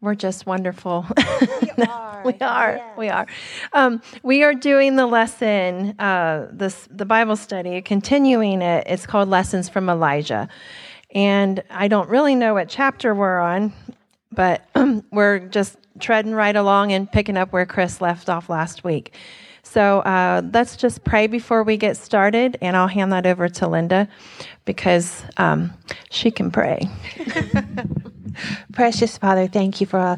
We're just wonderful. We are. we are. yes. We are. Um, we are doing the lesson, uh, this the Bible study, continuing it. It's called Lessons from Elijah, and I don't really know what chapter we're on, but we're just treading right along and picking up where Chris left off last week. So uh, let's just pray before we get started, and I'll hand that over to Linda because um, she can pray. Precious Father, thank you for uh,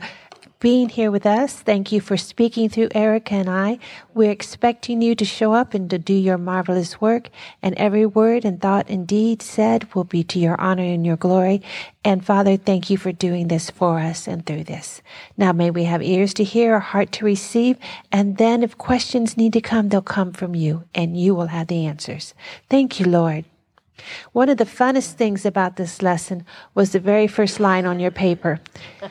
being here with us. Thank you for speaking through Erica and I. We're expecting you to show up and to do your marvelous work, and every word and thought and deed said will be to your honor and your glory. And Father, thank you for doing this for us and through this. Now may we have ears to hear, a heart to receive, and then if questions need to come, they'll come from you, and you will have the answers. Thank you, Lord. One of the funnest things about this lesson was the very first line on your paper.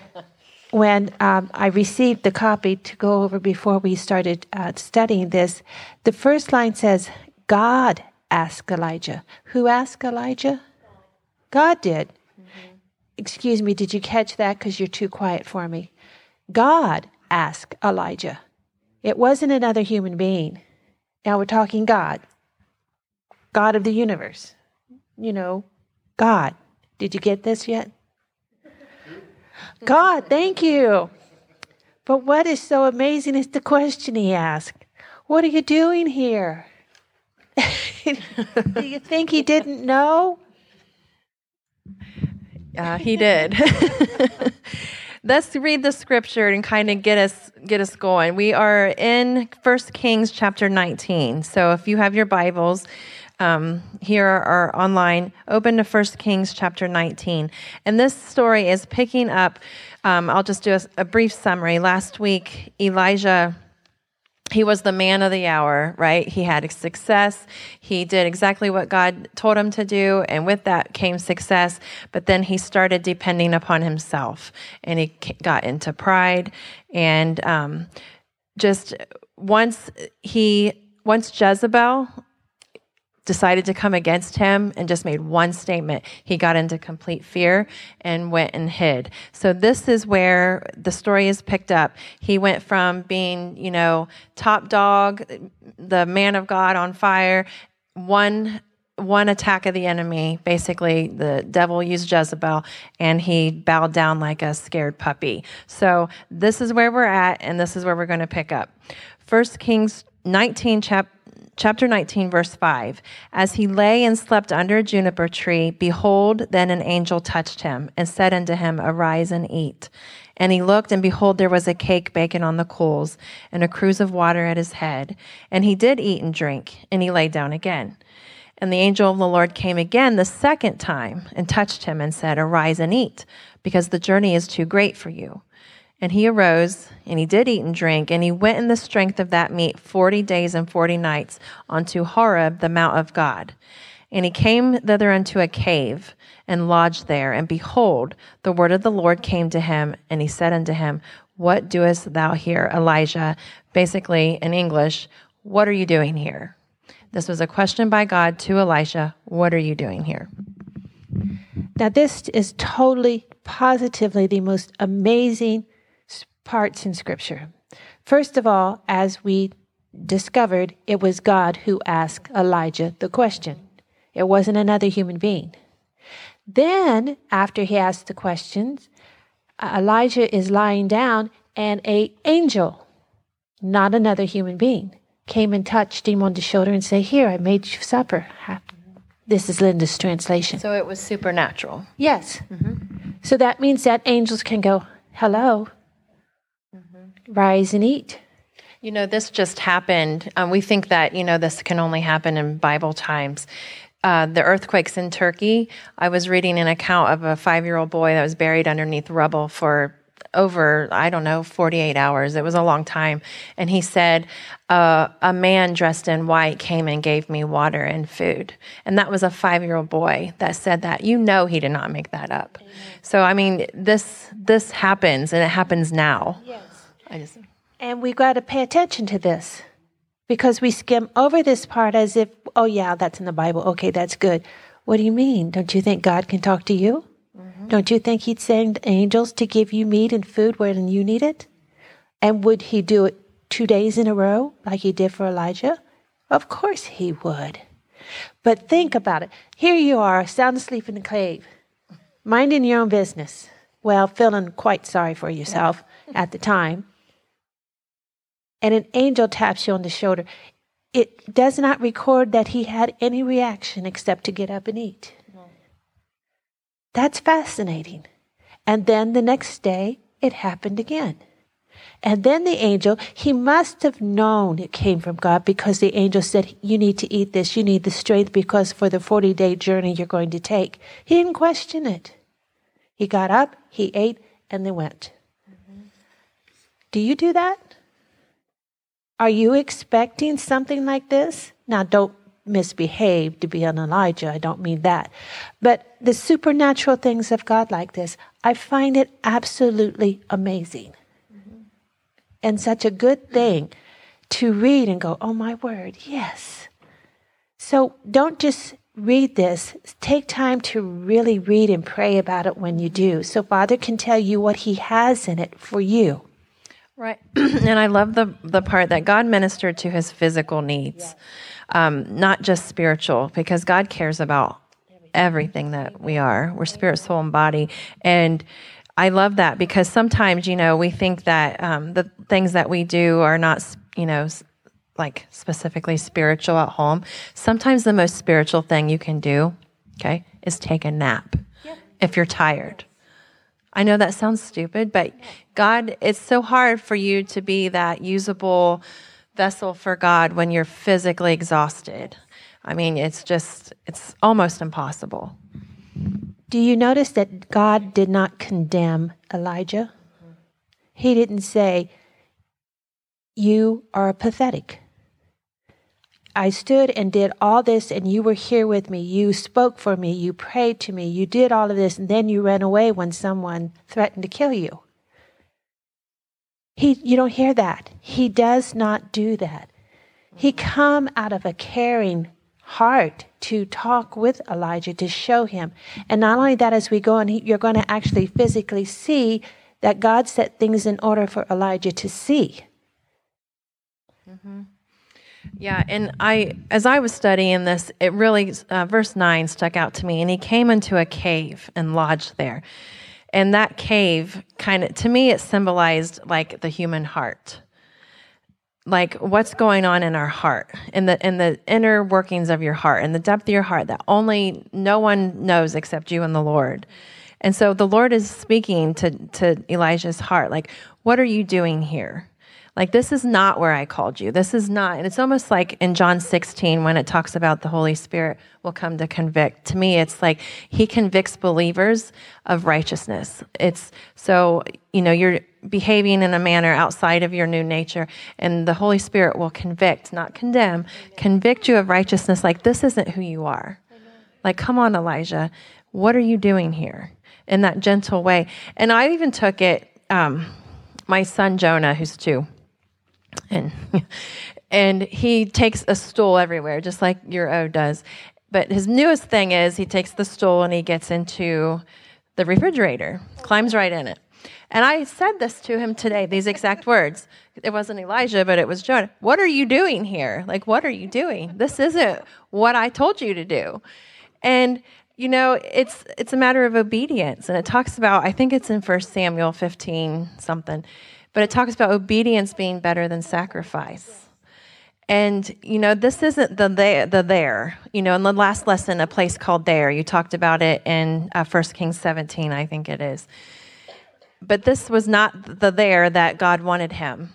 When um, I received the copy to go over before we started uh, studying this, the first line says, God asked Elijah. Who asked Elijah? God did. Excuse me, did you catch that? Because you're too quiet for me. God asked Elijah. It wasn't another human being. Now we're talking God, God of the universe you know, God. Did you get this yet? God, thank you. But what is so amazing is the question he asked What are you doing here? Do you think he didn't know? Uh, he did. Let's read the scripture and kind of get us get us going. We are in First Kings chapter 19. So if you have your Bibles, um, here are online. Open to 1 Kings chapter 19. And this story is picking up, um, I'll just do a, a brief summary. Last week, Elijah he was the man of the hour, right? He had success. He did exactly what God told him to do, and with that came success. But then he started depending upon himself, and he got into pride. And um, just once he, once Jezebel decided to come against him and just made one statement, he got into complete fear and went and hid. So this is where the story is picked up. He went from being, you know, top dog, the man of God on fire, one one attack of the enemy, basically the devil used Jezebel and he bowed down like a scared puppy. So this is where we're at and this is where we're going to pick up. First Kings 19 chapter chapter 19, verse 5. As he lay and slept under a juniper tree, behold, then an angel touched him and said unto him, Arise and eat. And he looked, and behold, there was a cake baking on the coals, and a cruse of water at his head. And he did eat and drink, and he lay down again. And the angel of the Lord came again the second time and touched him and said, Arise and eat, because the journey is too great for you. And he arose, and he did eat and drink, and he went in the strength of that meat forty days and forty nights unto Horeb, the mount of God. And he came thither unto a cave, and lodged there. And behold, the word of the Lord came to him, and he said unto him, What doest thou here, Elijah? Basically, in English, what are you doing here? This was a question by God to Elisha, What are you doing here? Now, this is totally, positively the most amazing parts in Scripture. First of all, as we discovered, it was God who asked Elijah the question. It wasn't another human being. Then, after he asked the questions, Elijah is lying down, and a angel, not another human being, came and touched him on the shoulder and said, "Here, I made you supper." This is Linda's translation. So it was supernatural. Yes. Mm-hmm. So that means that angels can go, "Hello, mm-hmm. rise and eat." You know, this just happened. Um, we think that, you know, this can only happen in Bible times. Uh, the earthquakes in Turkey, I was reading an account of a five year old boy that was buried underneath rubble for over, I don't know, 48 hours. It was a long time. And he said, uh, A man dressed in white came and gave me water and food. And that was a five year old boy that said that. You know, he did not make that up. Amen. So, I mean, this, this happens and it happens now. Yes. I just. And we've got to pay attention to this because we skim over this part as if, oh, yeah, that's in the Bible. Okay, that's good. What do you mean? Don't you think God can talk to you? Don't you think he'd send angels to give you meat and food when you need it? And would he do it two days in a row like he did for Elijah? Of course he would. But think about it. Here you are, sound asleep in the cave, minding your own business. Well, feeling quite sorry for yourself at the time. And an angel taps you on the shoulder. It does not record that he had any reaction except to get up and eat. That's fascinating. And then the next day, it happened again. And then the angel, he must have known it came from God because the angel said, You need to eat this. You need the strength because for the 40 day journey you're going to take. He didn't question it. He got up, he ate, and they went. Mm-hmm. Do you do that? Are you expecting something like this? Now, don't misbehave to be an Elijah. I don't mean that. But the supernatural things of God like this, I find it absolutely amazing. Mm-hmm. And such a good thing to read and go, oh my word, yes. So don't just read this. Take time to really read and pray about it when you do. So Father can tell you what He has in it for you. Right. and I love the, the part that God ministered to His physical needs. Yeah um, not just spiritual, because God cares about everything that we are. We're spirit, soul, and body. And I love that because sometimes, you know, we think that um, the things that we do are not, you know, like specifically spiritual at home. Sometimes the most spiritual thing you can do, okay, is take a nap if you're tired. I know that sounds stupid, but God, it's so hard for you to be that usable vessel for God when you're physically exhausted. I mean, it's just, it's almost impossible. Do you notice that God did not condemn Elijah? He didn't say, You are pathetic. I stood and did all this, and you were here with me. You spoke for me. You prayed to me. You did all of this, and then you ran away when someone threatened to kill you. He, you don't hear that. He does not do that. He come out of a caring heart to talk with Elijah to show him. And not only that, as we go on, you're going to actually physically see that God set things in order for Elijah to see. Mm-hmm. Yeah, and I, as I was studying this, it really, uh, verse 9 stuck out to me. And he came into a cave and lodged there. And that cave kind of, to me, it symbolized like the human heart. Like what's going on in our heart, in the in the inner workings of your heart, in the depth of your heart that only no one knows except you and the Lord. And so the Lord is speaking to, to Elijah's heart, like, what are you doing here? Like, this is not where I called you. This is not. And it's almost like in John 16 when it talks about the Holy Spirit will come to convict. To me, it's like he convicts believers of righteousness. It's so, you know, you're behaving in a manner outside of your new nature, and the Holy Spirit will convict, not condemn, convict you of righteousness. Like, this isn't who you are. Like, come on, Elijah. What are you doing here? In that gentle way. And I even took it, um, my son Jonah, who's two and and he takes a stool everywhere, just like your O does. But his newest thing is he takes the stool and he gets into the refrigerator, climbs right in it. And I said this to him today, these exact words. It wasn't Elijah, but it was Jonah. What are you doing here? Like, what are you doing? This isn't what I told you to do. And you know, it's it's a matter of obedience. And it talks about, I think it's in First Samuel 15 something but it talks about obedience being better than sacrifice. And you know, this isn't the there, the there. You know, in the last lesson, a place called there. You talked about it in uh, 1 Kings 17, I think it is. But this was not the there that God wanted him.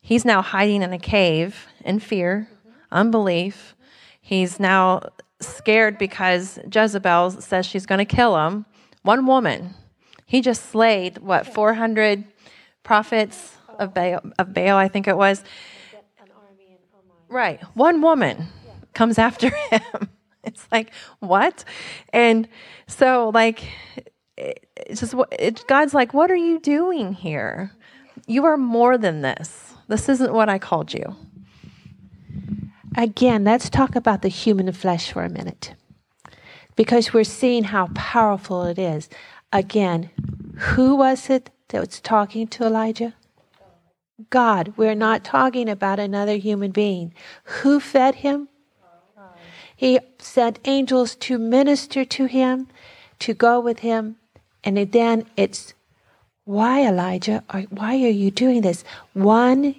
He's now hiding in a cave in fear, unbelief. He's now scared because Jezebel says she's going to kill him. One woman. He just slayed what 400 prophets of Baal, of Baal I think it was. Right. One woman comes after him. It's like, what? And so, like, it's just, it, God's like, what are you doing here? You are more than this. This isn't what I called you. Again, let's talk about the human flesh for a minute because we're seeing how powerful it is. Again, who was it that was talking to Elijah? God. We're not talking about another human being. Who fed him? He sent angels to minister to him, to go with him. And then it's, why, Elijah? Why are you doing this? One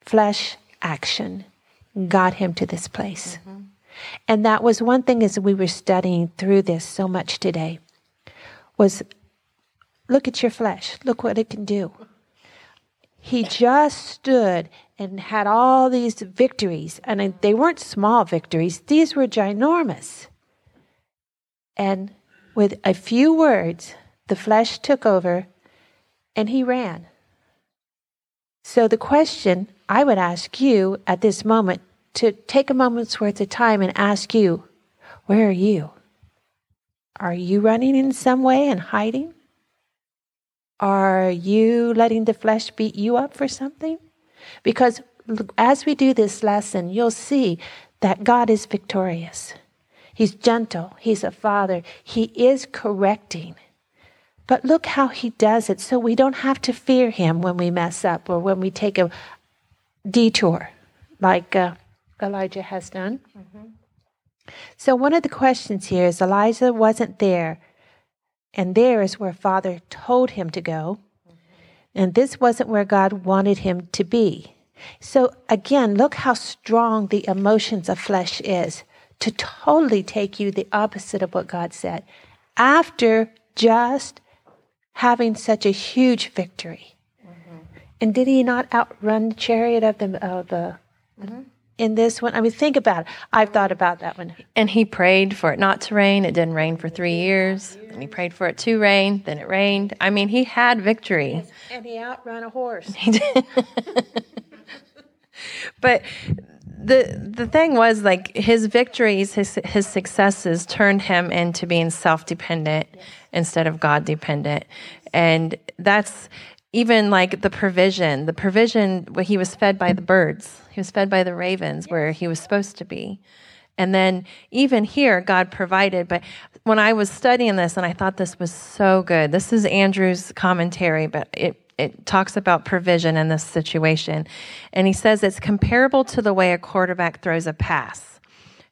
flesh action got him to this place. Mm-hmm. And that was one thing as we were studying through this so much today was look at your flesh. Look what it can do. He just stood and had all these victories, and they weren't small victories, these were ginormous. And with a few words, the flesh took over and he ran. So, the question I would ask you at this moment to take a moment's worth of time and ask you, where are you? Are you running in some way and hiding? Are you letting the flesh beat you up for something? Because as we do this lesson, you'll see that God is victorious. He's gentle. He's a father. He is correcting. But look how he does it so we don't have to fear him when we mess up or when we take a detour like uh, Elijah has done. Mm-hmm. So, one of the questions here is Elijah wasn't there, and there is where Father told him to go, mm-hmm. and this wasn't where God wanted him to be. So, again, look how strong the emotions of flesh is to totally take you the opposite of what God said after just having such a huge victory. Mm-hmm. And did he not outrun the chariot of the, of the mm-hmm in this one? I mean, think about it. I've thought about that one. And he prayed for it not to rain. It didn't rain for three years. And he prayed for it to rain. Then it rained. I mean, he had victory. And he outran a horse. He did. but the the thing was like his victories, his his successes turned him into being self dependent yes. Instead of God dependent, and that's even like the provision. The provision where he was fed by the birds he was fed by the ravens where he was supposed to be. And then even here, God provided. But when I was studying this, and I thought this was so good, this is Andrew's commentary, but it it talks about provision in this situation. And he says it's comparable to the way a quarterback throws a pass.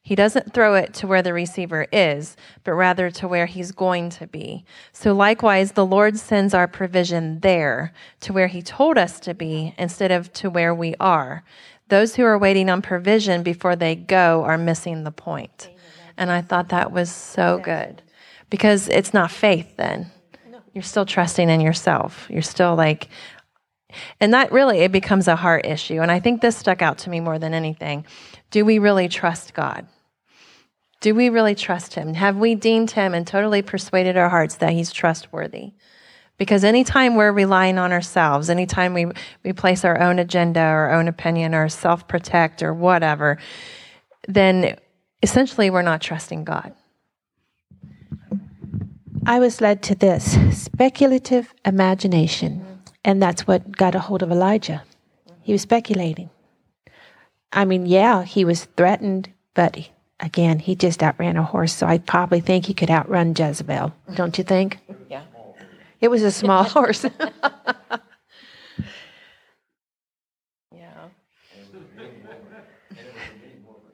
He doesn't throw it to where the receiver is, but rather to where he's going to be. So likewise, the Lord sends our provision there to where he told us to be instead of to where we are. Those who are waiting on provision before they go are missing the point. And I thought that was so good because it's not faith then. You're still trusting in yourself. You're still like, and that really, it becomes a heart issue. And I think this stuck out to me more than anything. Do we really trust God? Do we really trust Him? Have we deemed Him and totally persuaded our hearts that He's trustworthy? Because anytime we're relying on ourselves, anytime we, we place our own agenda, our own opinion, or self protect, or whatever, then essentially we're not trusting God. I was led to this speculative imagination. And that's what got a hold of Elijah. He was speculating. I mean, yeah, he was threatened, but again, he just outran a horse. So I probably think he could outrun Jezebel. Don't you think? Yeah. It was a small horse. yeah.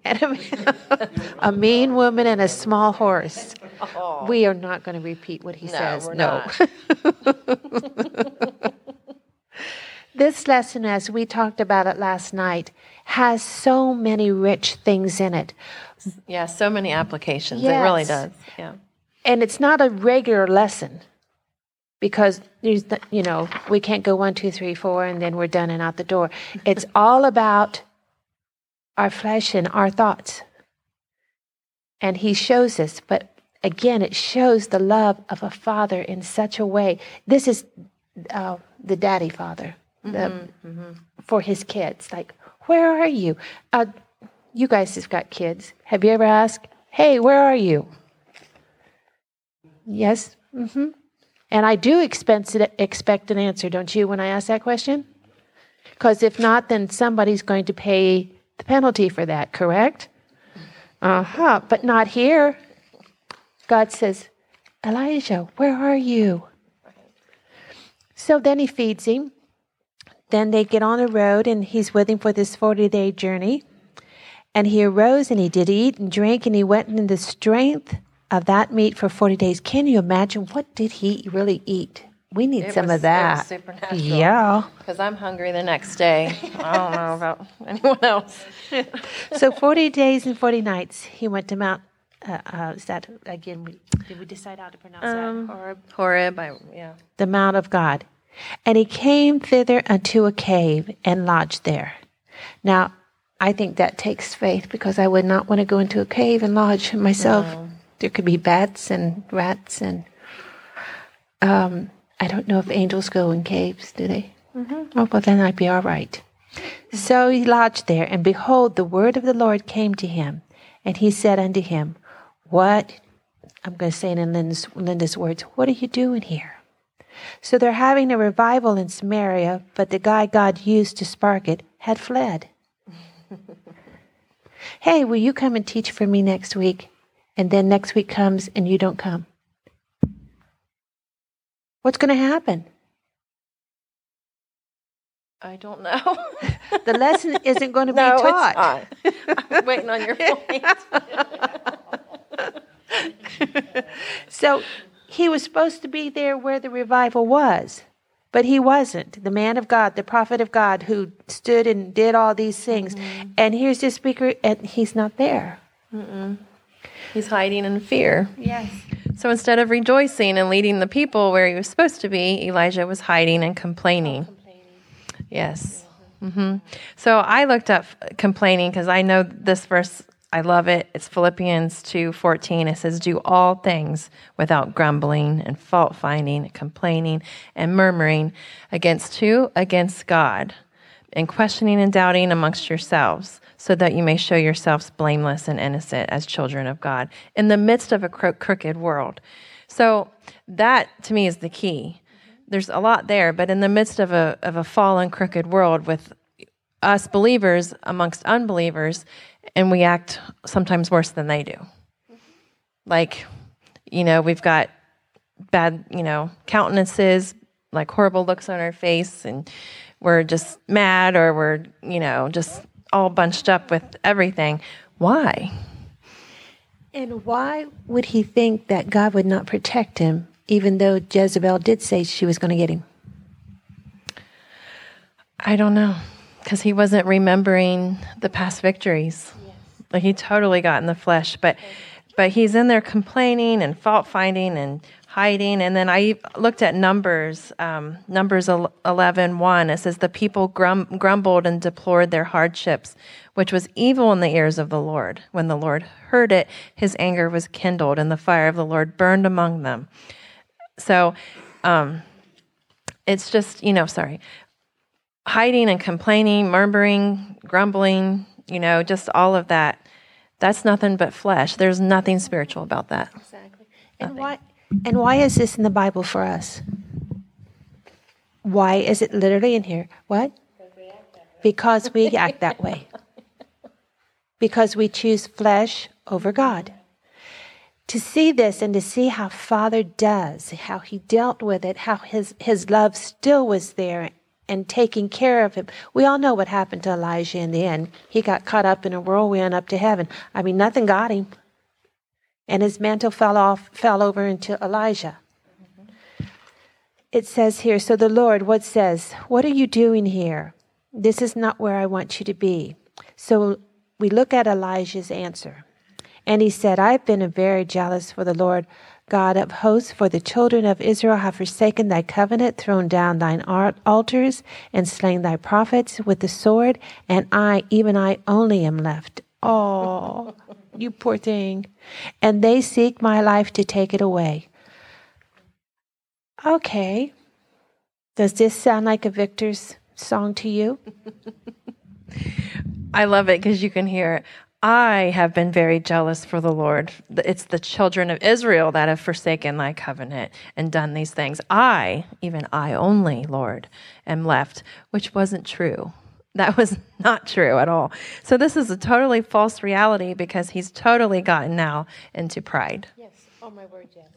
And a, a, mean woman and a small horse. Oh. We are not going to repeat what he no, says. no. this lesson, as we talked about it last night, has so many rich things in it. Yeah, so many applications. Yes. It really does. Yeah. And it's not a regular lesson because you know we can't go one two three four and then we're done and out the door it's all about our flesh and our thoughts and he shows us but again it shows the love of a father in such a way this is uh, the daddy father the, mm-hmm, mm-hmm. for his kids like where are you uh, you guys have got kids have you ever asked hey where are you yes mm-hmm and I do expect, expect an answer, don't you, when I ask that question? Because if not, then somebody's going to pay the penalty for that, correct? Uh huh. But not here. God says, Elijah, where are you? So then he feeds him. Then they get on the road, and he's with him for this 40 day journey. And he arose and he did eat and drink, and he went in the strength of that meat for 40 days. Can you imagine what did he really eat? We need It some was- of that. Supernatural. Yeah. Because I'm hungry the next day. I don't know about anyone else. So 40 days and 40 nights he went to Mount. Uh, uh, is that again? We, did we decide how to pronounce Um, that? Horeb. Horeb, I, yeah. The Mount of God, and he came thither unto a cave and lodged there. Now, I think that takes faith because I would not want to go into a cave and lodge myself. There could be bats and rats and. Um, I don't know if angels go in caves, do they? Oh, well, then I'd be all right. So he lodged there, and behold, the word of the Lord came to him, and he said unto him, What? I'm going to say it in Linda's, Linda's words, What are you doing here? So they're having a revival in Samaria, but the guy God used to spark it had fled. hey, will you come and teach for me next week? And then next week comes and you don't come. What's going to happen? I don't know. The lesson isn't going to be taught. it's not. I'm waiting on your point. So he was supposed to be there where the revival was, but he wasn't. The man of God, the prophet of God, who stood and did all these things. And here's the speaker, and he's not there. He's hiding in fear. Yes. So instead of rejoicing and leading the people where he was supposed to be, Elijah was hiding and complaining. Yes. hmm So I looked up complaining because I know this verse. I love it. It's Philippians two fourteen. It says, "Do all things without grumbling and fault finding, complaining and murmuring against who? Against God, and questioning and doubting amongst yourselves, so that you may show yourselves blameless and innocent as children of God in the midst of a cro- crooked world." So that to me is the key there's a lot there, but in the midst of a of a fallen, crooked world with us believers amongst unbelievers, and we act sometimes worse than they do. Like, you know, we've got bad, you know, countenances, like horrible looks on our face, and we're just mad or we're, you know, just all bunched up with everything. Why? And why would he think that God would not protect him, even though Jezebel did say she was going to get him? I don't know. Because he wasn't remembering the past victories. Like he totally got in the flesh. But but he's in there complaining and fault finding and hiding. And then I looked at Numbers, um, Numbers el- 11, 1. It says, The people grum- grumbled and deplored their hardships, which was evil in the ears of the Lord. When the Lord heard it, his anger was kindled, and the fire of the Lord burned among them. So um, it's just, you know, sorry, hiding and complaining, murmuring, grumbling, you know, just all of that. That's nothing but flesh. There's nothing spiritual about that. Exactly. And why? And why is this in the Bible for us? Why is it literally in here? What? Because we act that way. Because we choose flesh over God. To see this and to see how Father does, how he dealt with it, how his, his love still was there and taking care of him. We all know what happened to Elijah in the end. He got caught up in a whirlwind up to heaven. I mean, nothing got him and his mantle fell off fell over into Elijah. It says here, so the Lord what says, "What are you doing here? This is not where I want you to be." So we look at Elijah's answer. And he said, "I've been very jealous for the Lord God of hosts, for the children of Israel have forsaken thy covenant, thrown down thine altars, and slain thy prophets with the sword, and I, even I only am left. Oh, you poor thing. And they seek my life to take it away. Okay. Does this sound like a victor's song to you? I love it because you can hear it. I have been very jealous for the Lord. It's the children of Israel that have forsaken thy covenant and done these things. I, even I only, Lord, am left, which wasn't true. That was not true at all. So this is a totally false reality because he's totally gotten now into pride. Yes. Oh, my word, yes.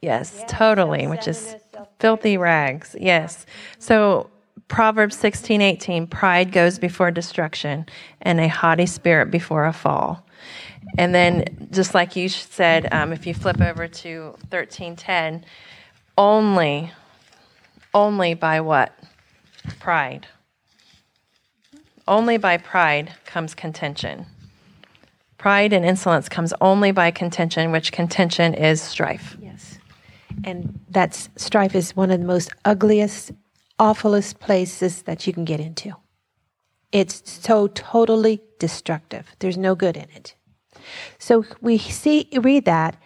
Yes, totally, which is filthy rags. Yes. So Proverbs 16, 18, pride goes before destruction and a haughty spirit before a fall. And then, just like you said, um, if you flip over to 1310, only, only by what? Pride. Only by pride comes contention. Pride and insolence comes only by contention, which contention is strife. Yes. And that's strife is one of the most ugliest, awfulest places that you can get into. It's so totally destructive. There's no good in it. So we see read that,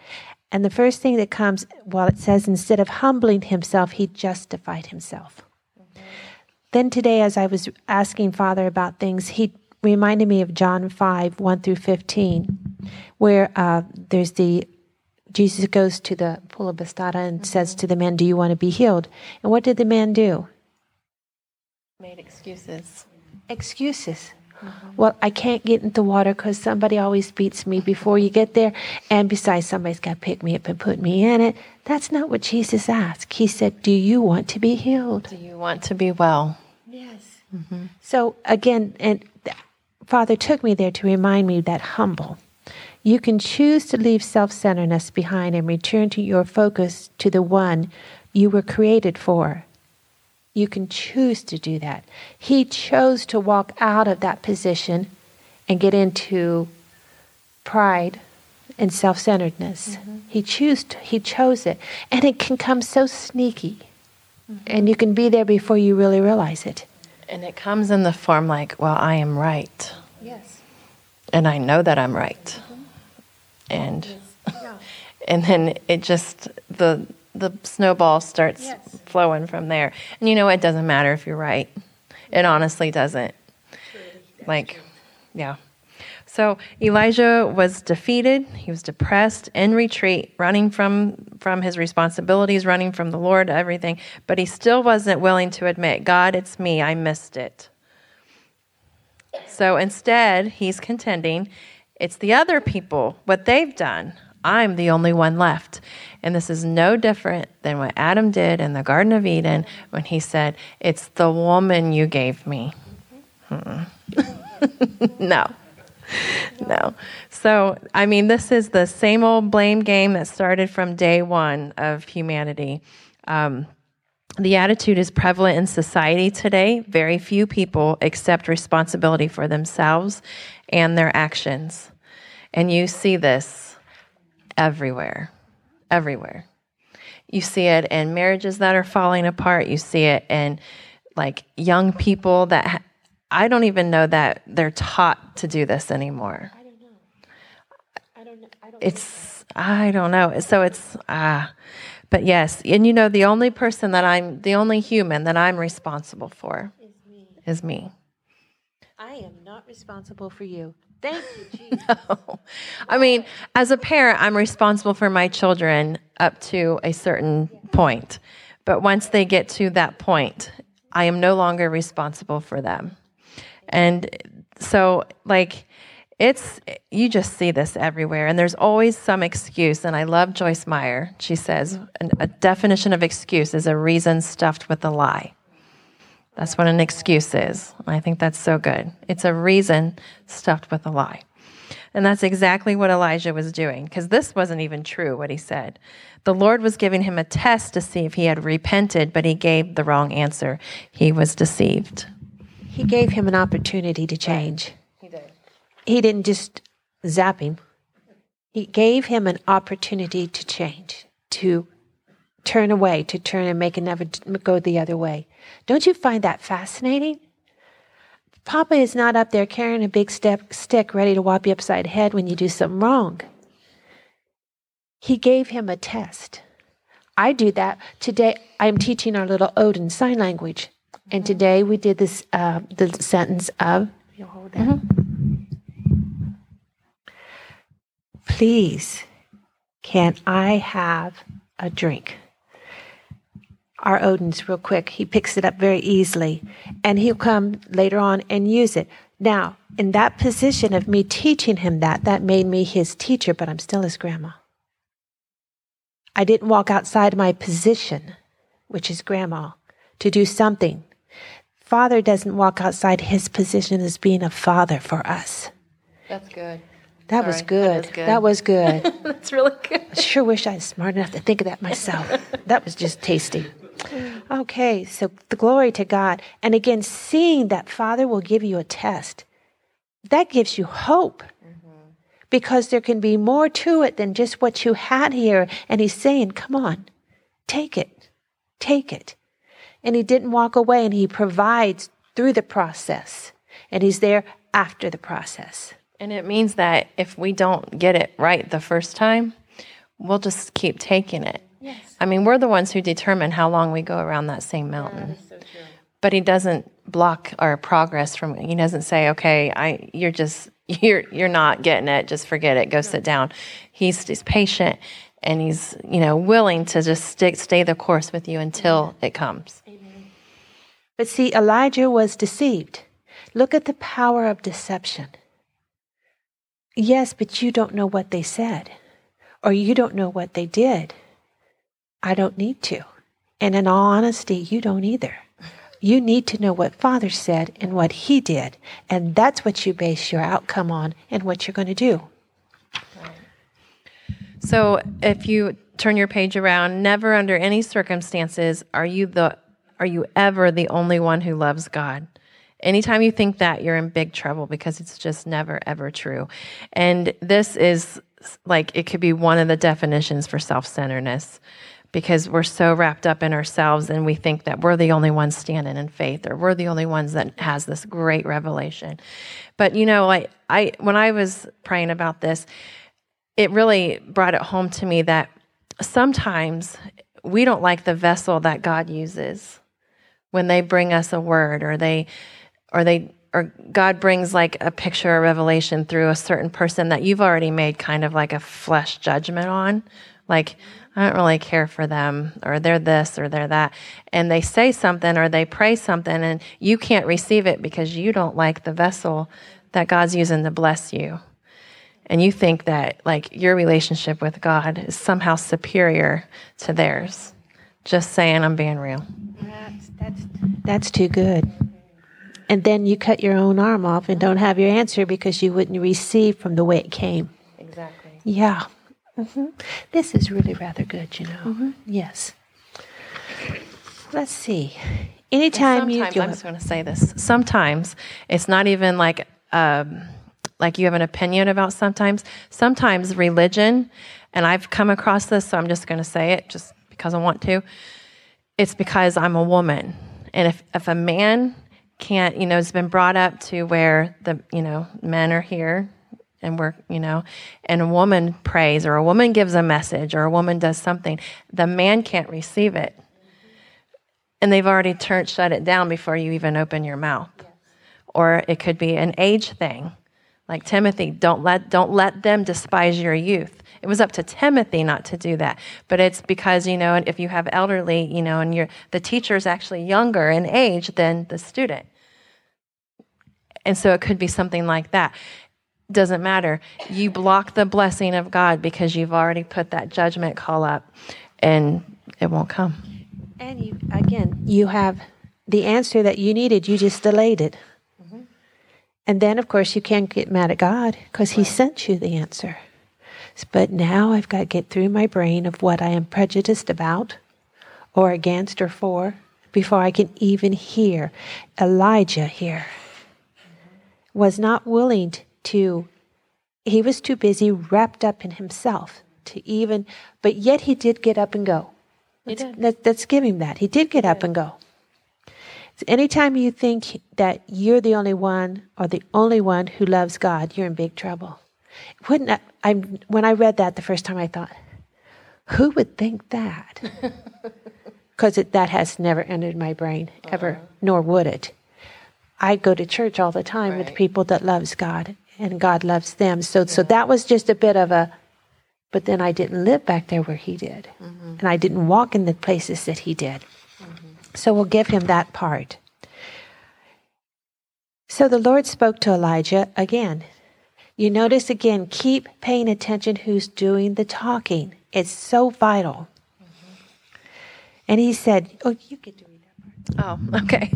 and the first thing that comes, well, it says instead of humbling himself, he justified himself. Mm-hmm. Then today, as I was asking Father about things, he reminded me of John 5 1 through 15, where uh, there's the Jesus goes to the pool of Bethesda and mm-hmm. says to the man, Do you want to be healed? And what did the man do? Made excuses. Excuses. Mm-hmm. Well, I can't get into water because somebody always beats me before you get there. And besides, somebody's got to pick me up and put me in it. That's not what Jesus asked. He said, Do you want to be healed? Do you want to be well? Yes. Mm-hmm. So, again, and Father took me there to remind me that humble. You can choose to leave self centeredness behind and return to your focus to the one you were created for. You can choose to do that. He chose to walk out of that position and get into pride and self centeredness. Mm-hmm. He, chose he chose it. And it can come so sneaky. Mm-hmm. And you can be there before you really realize it. And it comes in the form like, well, I am right. Yes. And I know that I'm right. Mm-hmm. And yes. yeah. and then it just the the snowball starts yes. flowing from there. And you know, it doesn't matter if you're right. It honestly doesn't. Like, yeah. So Elijah was defeated. He was depressed, in retreat, running from from his responsibilities, running from the Lord, everything. But he still wasn't willing to admit, God, it's me. I missed it. So instead, he's contending, it's the other people, what they've done. I'm the only one left. And this is no different than what Adam did in the Garden of Eden when he said, It's the woman you gave me. no. No. So, I mean, this is the same old blame game that started from day one of humanity. Um, the attitude is prevalent in society today. Very few people accept responsibility for themselves and their actions. And you see this everywhere, everywhere. You see it in marriages that are falling apart. You see it in like young people that ha- I don't even know that they're taught to do this anymore. I don't know. I don't know. I don't it's I don't know. So it's ah. but yes, and you know the only person that I'm the only human that I'm responsible for is me. Is me. I am not responsible for you. Thank you, no. I mean, as a parent, I'm responsible for my children up to a certain point. But once they get to that point, I am no longer responsible for them. And so, like, it's, you just see this everywhere. And there's always some excuse. And I love Joyce Meyer. She says a definition of excuse is a reason stuffed with a lie. That's what an excuse is. I think that's so good. It's a reason stuffed with a lie. And that's exactly what Elijah was doing, because this wasn't even true, what he said. The Lord was giving him a test to see if he had repented, but he gave the wrong answer. He was deceived. He gave him an opportunity to change. He did. He didn't just zap him, he gave him an opportunity to change, to turn away, to turn and make another go the other way. Don't you find that fascinating? Papa is not up there carrying a big step, stick ready to whop you upside the head when you do something wrong. He gave him a test. I do that. Today, I'm teaching our little Odin sign language. And today we did this, uh, the sentence of, you hold that. Mm-hmm. Please, can I have a drink? Our Odin's real quick. He picks it up very easily and he'll come later on and use it. Now, in that position of me teaching him that, that made me his teacher, but I'm still his grandma. I didn't walk outside my position, which is grandma, to do something. Father doesn't walk outside his position as being a father for us. That's good. That was Sorry, good. that is good. That was good. That's really good. I sure wish I was smart enough to think of that myself. that was just tasty. Okay, so the glory to God. And again, seeing that Father will give you a test, that gives you hope. Mm-hmm. Because there can be more to it than just what you had here. And He's saying, come on, take it, take it. And He didn't walk away, and He provides through the process. And He's there after the process. And it means that if we don't get it right the first time, we'll just keep taking it. Yes. I mean, we're the ones who determine how long we go around that same mountain. But he doesn't block our progress from he doesn't say, "Okay, I you're just you're you're not getting it, just forget it, go sit down." He's he's patient and he's, you know, willing to just stick stay the course with you until it comes. But see, Elijah was deceived. Look at the power of deception. Yes, but you don't know what they said, or you don't know what they did. I don't need to. And in all honesty, you don't either. You need to know what Father said and what He did. And that's what you base your outcome on and what you're going to do. So if you turn your page around, never under any circumstances are you the are you ever the only one who loves God. Anytime you think that, you're in big trouble because it's just never ever true. And this is like it could be one of the definitions for self-centeredness because we're so wrapped up in ourselves and we think that we're the only ones standing in faith or we're the only ones that has this great revelation. But you know, like I when I was praying about this, it really brought it home to me that sometimes we don't like the vessel that God uses when they bring us a word or they or they or God brings like a picture or revelation through a certain person that you've already made kind of like a flesh judgment on like I don't really care for them or they're this or they're that and they say something or they pray something and you can't receive it because you don't like the vessel that God's using to bless you and you think that like your relationship with God is somehow superior to theirs. Just saying, I'm being real. That's, that's, that's too good. And then you cut your own arm off and don't have your answer because you wouldn't receive from the way it came. Exactly. Yeah. Hmm This is really rather good, you know. Yes. Let's see. Anytime you Sometimes I'm just going to say this. Sometimes it's not even like um, like you have an opinion about. Sometimes, sometimes religion, and I've come across this, so I'm just going to say it just because I want to. It's because I'm a woman, and if if a man can't, you know, it's been brought up to where the you know men are here and we're you know and a woman prays or a woman gives a message or a woman does something the man can't receive it. And they've already turned shut it down before you even open your mouth. Or it could be an age thing. Like timothy don't let don't let them despise your youth. It was up to timothy not to do that. But it's because you know if you have elderly you know and you're the teacher is actually younger in age than the student. And so it could be something like that doesn't matter you block the blessing of god because you've already put that judgment call up and it won't come and you again, you have the answer that you needed. You just delayed it. Mm-hmm. And then, of course, you can't get mad at God because He sent you the answer. But now I've got to get through my brain of what I am prejudiced about or against or for before I can even hear. Elijah here was not willing to, he was too busy wrapped up in himself to even, but yet he did get up and go. He Let's, did. let, let's give him that. He did get up and go. So anytime you think that you're the only one or the only one who loves God, you're in big trouble. Wouldn't I, I when I read that the first time, I thought, who would think that? Because that has never entered my brain ever, uh-huh. nor would it. I go to church all the time with people that loves God, and God loves them. So, so that was just a bit of a. But then I didn't live back there where he did, mm-hmm. and I didn't walk in the places that he did. Mm-hmm. So we'll give him that part. So the Lord spoke to Elijah again. You notice again, keep paying attention who's doing the talking. It's so vital. Mm-hmm. And he said, Oh, you get do part. Oh, okay.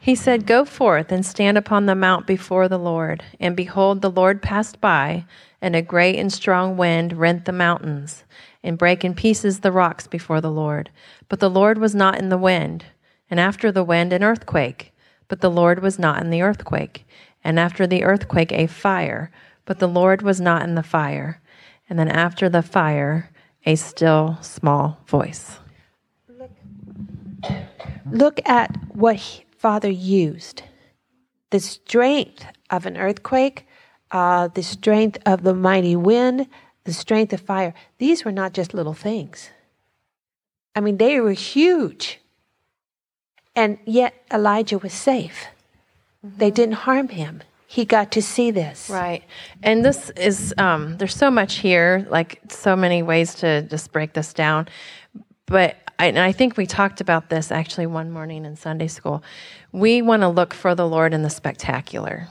He said, Go forth and stand upon the mount before the Lord. And behold, the Lord passed by, and a great and strong wind rent the mountains, and brake in pieces the rocks before the Lord. But the Lord was not in the wind. And after the wind, an earthquake. But the Lord was not in the earthquake. And after the earthquake, a fire. But the Lord was not in the fire. And then after the fire, a still small voice. Look at what he, Father used the strength of an earthquake, uh, the strength of the mighty wind, the strength of fire. These were not just little things. I mean, they were huge. And yet Elijah was safe. Mm-hmm. They didn't harm him. He got to see this. Right. And this is, um, there's so much here, like so many ways to just break this down. But and I think we talked about this actually one morning in Sunday school. We want to look for the Lord in the spectacular.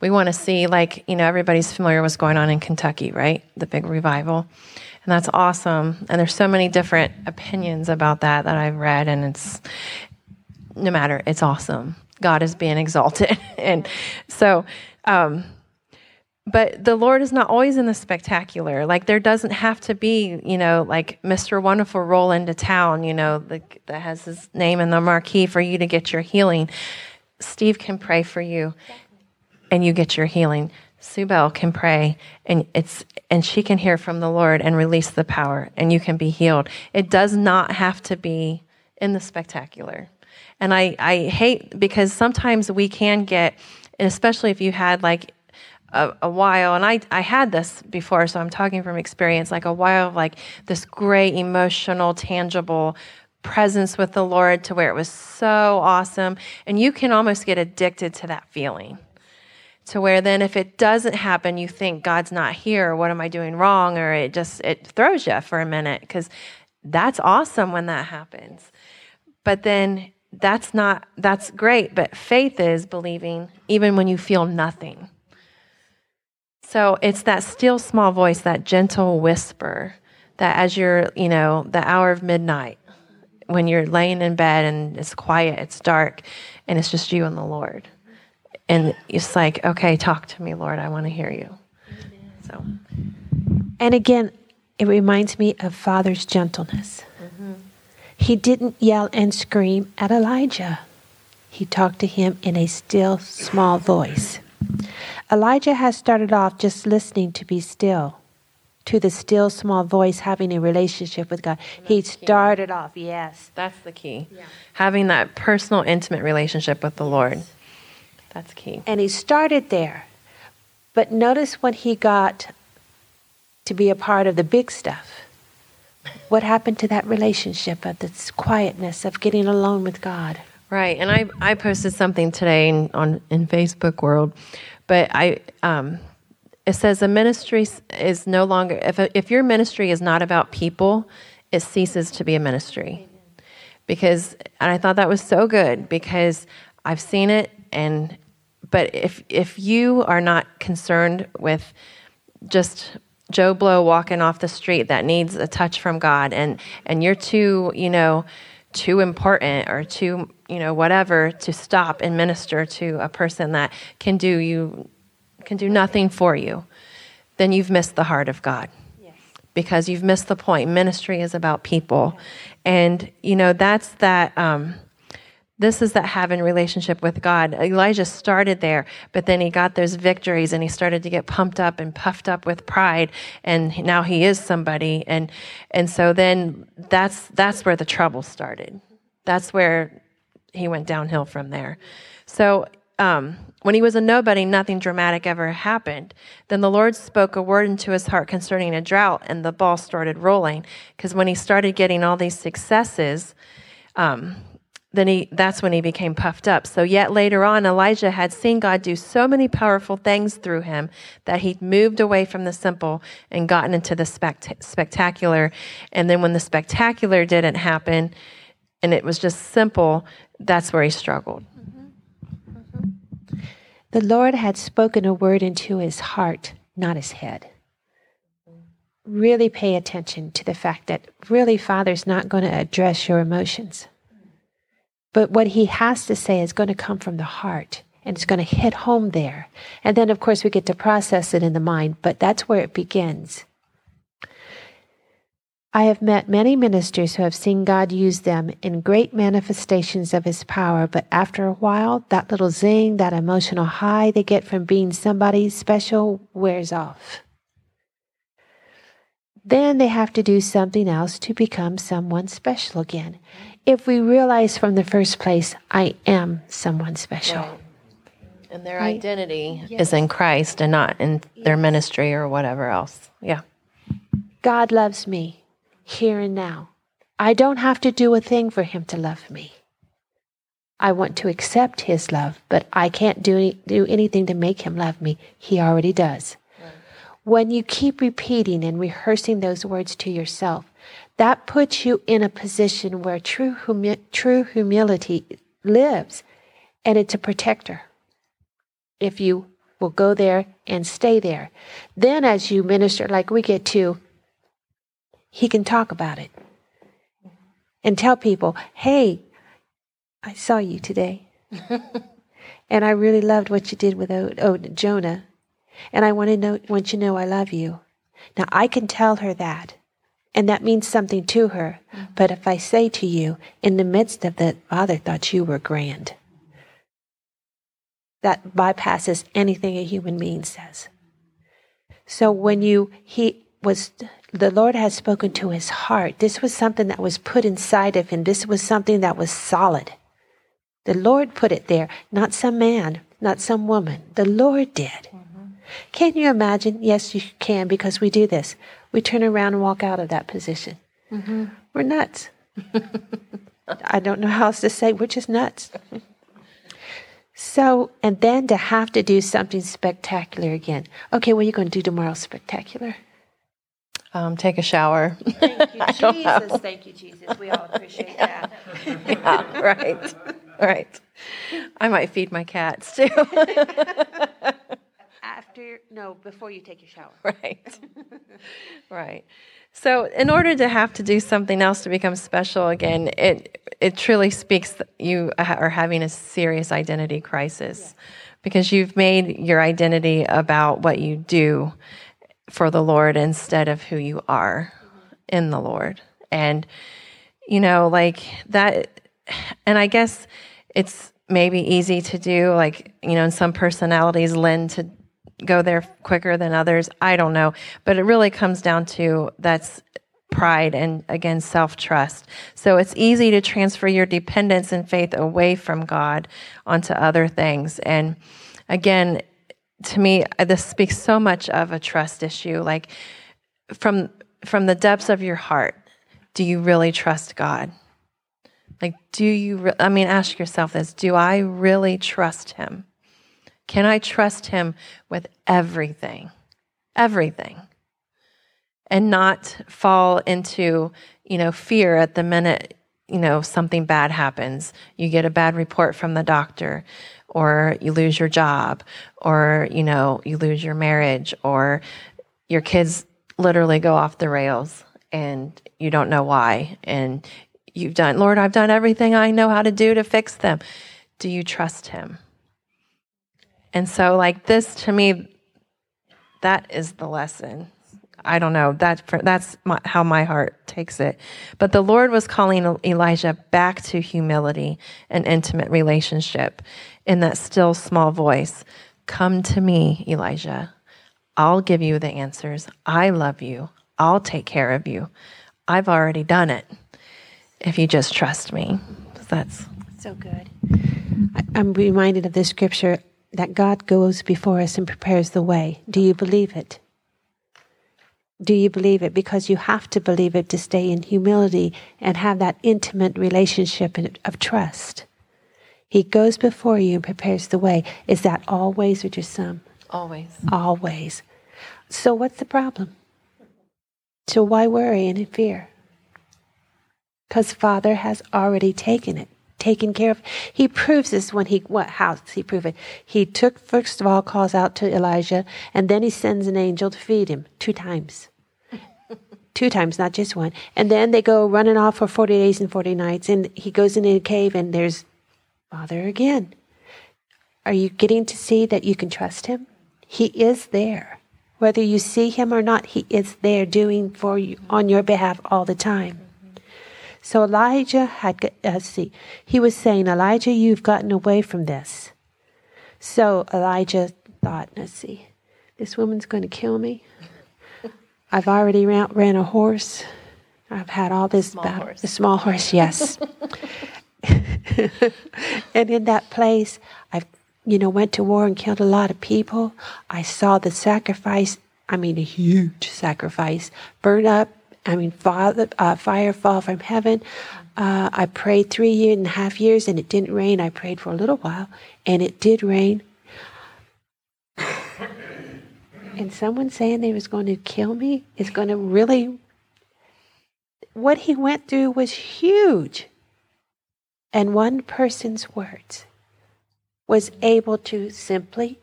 We want to see, like, you know, everybody's familiar with what's going on in Kentucky, right? The big revival. And that's awesome. And there's so many different opinions about that that I've read, and it's no matter, it's awesome. God is being exalted. and so, um, but the Lord is not always in the spectacular. Like there doesn't have to be, you know, like Mr. Wonderful roll into town, you know, like that has his name in the marquee for you to get your healing. Steve can pray for you and you get your healing. Sue Bell can pray and it's and she can hear from the Lord and release the power and you can be healed. It does not have to be in the spectacular. And I, I hate because sometimes we can get, especially if you had like a, a, while, and I, I had this before, so I'm talking from experience, like a while of like this great emotional, tangible presence with the Lord to where it was so awesome. And you can almost get addicted to that feeling. To where then if it doesn't happen, you think God's not here, what am I doing wrong? Or it just it throws you for a minute because that's awesome when that happens. But then that's not that's great, but faith is believing even when you feel nothing so it's that still small voice, that gentle whisper that as you're, you know, the hour of midnight, when you're laying in bed and it's quiet, it's dark, and it's just you and the Lord. And it's like, okay, talk to me, Lord. I want to hear you. So, and again, it reminds me of Father's gentleness. Mm-hmm. He didn't yell and scream at Elijah. He talked to him in a still, small voice. Elijah has started off just listening to be still, to the still small voice, having a relationship with God. He started off, yes. That's the key. Yeah. Having that personal, intimate relationship with the Lord. That's key. And he started there. But notice when he got to be a part of the big stuff. What happened to that relationship of this quietness of getting alone with God? Right, and I, I posted something today in, on in Facebook world but I, um, it says a ministry is no longer, if, if your ministry is not about people, it ceases to be a ministry. Because, and I thought that was so good because I've seen it and, but if, if you are not concerned with just Joe Blow walking off the street that needs a touch from God and, and you're too, you know, too important or too, you know, whatever to stop and minister to a person that can do you can do nothing for you, then you've missed the heart of God. Yes. Because you've missed the point. Ministry is about people. Yes. And, you know, that's that um, this is that having relationship with God. Elijah started there, but then he got those victories and he started to get pumped up and puffed up with pride and now he is somebody and and so then that's that's where the trouble started. That's where he went downhill from there. So um, when he was a nobody, nothing dramatic ever happened. Then the Lord spoke a word into his heart concerning a drought, and the ball started rolling. Because when he started getting all these successes, um, then he that's when he became puffed up. So yet later on Elijah had seen God do so many powerful things through him that he'd moved away from the simple and gotten into the spect- spectacular. And then when the spectacular didn't happen and it was just simple, that's where he struggled. The Lord had spoken a word into his heart, not his head. really pay attention to the fact that really Father's not going to address your emotions. But what he has to say is going to come from the heart and it's going to hit home there. And then, of course, we get to process it in the mind, but that's where it begins. I have met many ministers who have seen God use them in great manifestations of His power, but after a while, that little zing, that emotional high they get from being somebody special wears off. Then they have to do something else to become someone special again. If we realize from the first place, I am someone special. Right. And their right? identity yes. is in Christ and not in yes. their ministry or whatever else. Yeah. God loves me here and now. I don't have to do a thing for Him to love me. I want to accept His love, but I can't do, any, do anything to make Him love me. He already does. When you keep repeating and rehearsing those words to yourself, that puts you in a position where true, humi- true humility lives, and it's a protector. If you will go there and stay there, then as you minister, like we get to, he can talk about it and tell people, hey, I saw you today. and I really loved what you did with o- o- Jonah. And I want to know, want you to know I love you. Now I can tell her that, and that means something to her. Mm-hmm. But if I say to you, in the midst of that, Father thought you were grand, that bypasses anything a human being says. So when you, he was, the Lord has spoken to his heart. This was something that was put inside of him. This was something that was solid. The Lord put it there, not some man, not some woman. The Lord did. Can you imagine? Yes, you can because we do this. We turn around and walk out of that position. Mm-hmm. We're nuts. I don't know how else to say. We're just nuts. So, and then to have to do something spectacular again. Okay, what are you going to do tomorrow spectacular? Um, take a shower. Thank you, Jesus. Thank you, Jesus. We all appreciate yeah. that. yeah, right. Right. I might feed my cats too after no before you take your shower right right so in order to have to do something else to become special again it it truly speaks that you are having a serious identity crisis because you've made your identity about what you do for the lord instead of who you are in the lord and you know like that and i guess it's maybe easy to do like you know and some personalities lend to go there quicker than others. I don't know. But it really comes down to that's pride and again self trust. So it's easy to transfer your dependence and faith away from God onto other things. And again, to me, uh, this speaks so much of a trust issue. Like from from the depths of your heart, do you really trust God? Like, do you? Re- I mean, ask yourself this: Do I really trust Him? Can I trust him with everything? Everything. And not fall into, you know, fear at the minute, you know, something bad happens. You get a bad report from the doctor, or you lose your job, or, you know, you lose your marriage, or your kids literally go off the rails and you don't know why. And you've done, Lord, I've done everything I know how to do to fix them. Do you trust him? And so, like this to me, that is the lesson. I don't know. That that's my, how my heart takes it. But the Lord was calling Elijah back to humility and intimate relationship in that still small voice. Come to me, Elijah. I'll give you the answers. I love you. I'll take care of you. I've already done it. If you just trust me. That's so good. I'm reminded of this scripture that God goes before us and prepares the way. Do you believe it? Do you believe it? Because you have to believe it to stay in humility and have that intimate relationship of trust. He goes before you and prepares the way. Is that always or just some? Always. Always. So what's the problem? So why worry and fear? Because Father has already taken it taken care of. He proves this when he, what, how does he prove it? He took, first of all, calls out to Elijah, and then he sends an angel to feed him two times. two times, not just one. And then they go running off for 40 days and 40 nights. And he goes into a cave and there's Father again. Are you getting to see that you can trust him? He is there. Whether you see him or not, he is there doing for you on your behalf all the time. So Elijah had, uh, see, he was saying, Elijah, you've gotten away from this. So Elijah thought, let's see, this woman's going to kill me. I've already ran, ran a horse. I've had all this small battle. Horse. The small horse, yes. and in that place, I've, you know, went to war and killed a lot of people. I saw the sacrifice. I mean, a huge sacrifice burn up. I mean, fire, uh, fire fall from heaven. Uh, I prayed three years and a half years and it didn't rain. I prayed for a little while and it did rain. and someone saying they was going to kill me is going to really. What he went through was huge. And one person's words was able to simply,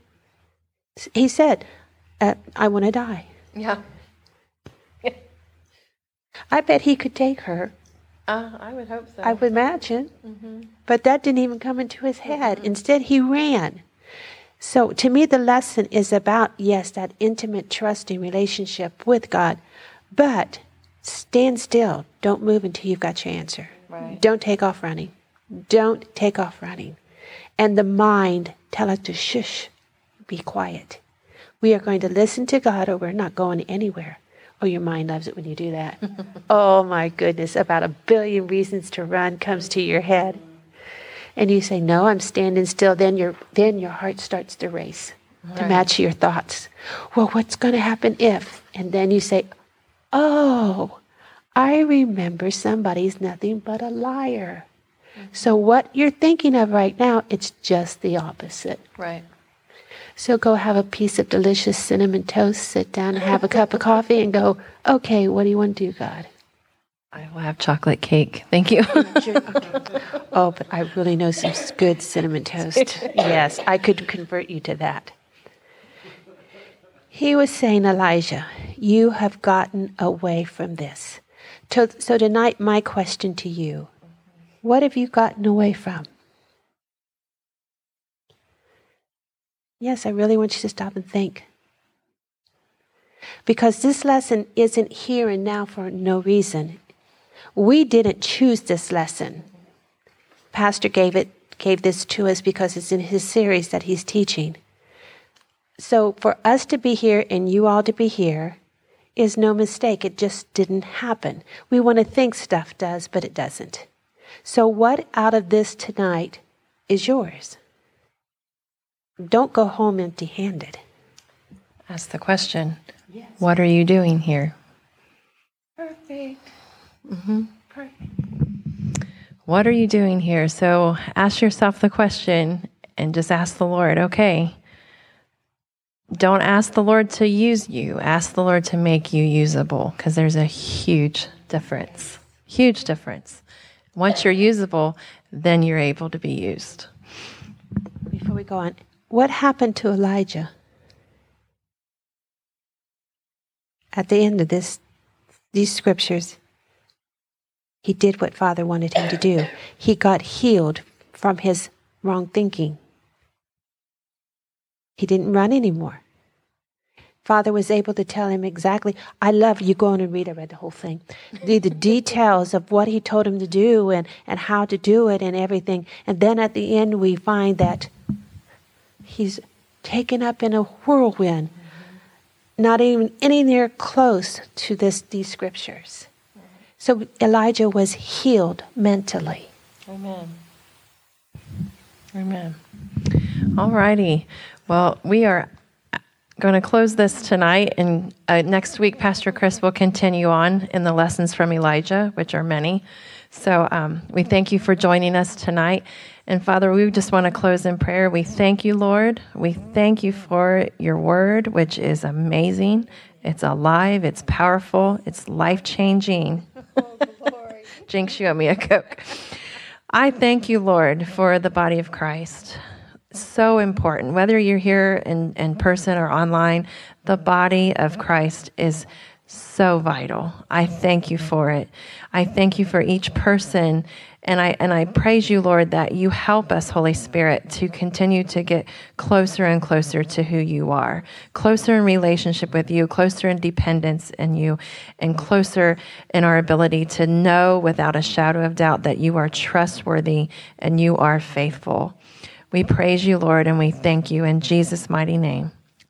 he said, uh, I want to die. Yeah. I bet he could take her. Uh, I would hope so. I would imagine. Mm-hmm. But that didn't even come into his head. Mm-hmm. Instead, he ran. So, to me, the lesson is about, yes, that intimate, trusting relationship with God, but stand still. Don't move until you've got your answer. Right. Don't take off running. Don't take off running. And the mind, tell it to shush, be quiet. We are going to listen to God or we're not going anywhere. Oh, your mind loves it when you do that. oh my goodness, about a billion reasons to run comes to your head. And you say, No, I'm standing still, then your then your heart starts to race right. to match your thoughts. Well, what's gonna happen if? And then you say, Oh, I remember somebody's nothing but a liar. So what you're thinking of right now, it's just the opposite. Right. So go have a piece of delicious cinnamon toast, sit down have a cup of coffee and go, okay, what do you want to do, God? I will have chocolate cake. Thank you. oh, but I really know some good cinnamon toast. Yes, I could convert you to that. He was saying, Elijah, you have gotten away from this. So, so tonight, my question to you what have you gotten away from? Yes, I really want you to stop and think. Because this lesson isn't here and now for no reason. We didn't choose this lesson. Pastor gave it gave this to us because it's in his series that he's teaching. So for us to be here and you all to be here is no mistake. It just didn't happen. We want to think stuff does, but it doesn't. So what out of this tonight is yours? Don't go home empty handed. Ask the question yes. What are you doing here? Perfect. Mm-hmm. Perfect. What are you doing here? So ask yourself the question and just ask the Lord, okay. Don't ask the Lord to use you. Ask the Lord to make you usable because there's a huge difference. Huge difference. Once you're usable, then you're able to be used. Before we go on, what happened to Elijah? At the end of this, these scriptures, he did what Father wanted him to do. He got healed from his wrong thinking. He didn't run anymore. Father was able to tell him exactly. I love you go on and read. I read the whole thing. The, the details of what he told him to do and, and how to do it and everything. And then at the end, we find that he's taken up in a whirlwind, not even anywhere close to this these scriptures. So Elijah was healed mentally. Amen. Amen. All righty. Well, we are going to close this tonight, and uh, next week, Pastor Chris will continue on in the lessons from Elijah, which are many. So um, we thank you for joining us tonight. And Father, we just want to close in prayer. We thank you, Lord. We thank you for your word, which is amazing. It's alive, it's powerful, it's life changing. Oh, Jinx, you owe me a Coke. I thank you, Lord, for the body of Christ. So important. Whether you're here in, in person or online, the body of Christ is so vital. I thank you for it. I thank you for each person. And I, and I praise you, Lord, that you help us, Holy Spirit, to continue to get closer and closer to who you are, closer in relationship with you, closer in dependence in you, and closer in our ability to know without a shadow of doubt that you are trustworthy and you are faithful. We praise you, Lord, and we thank you in Jesus' mighty name.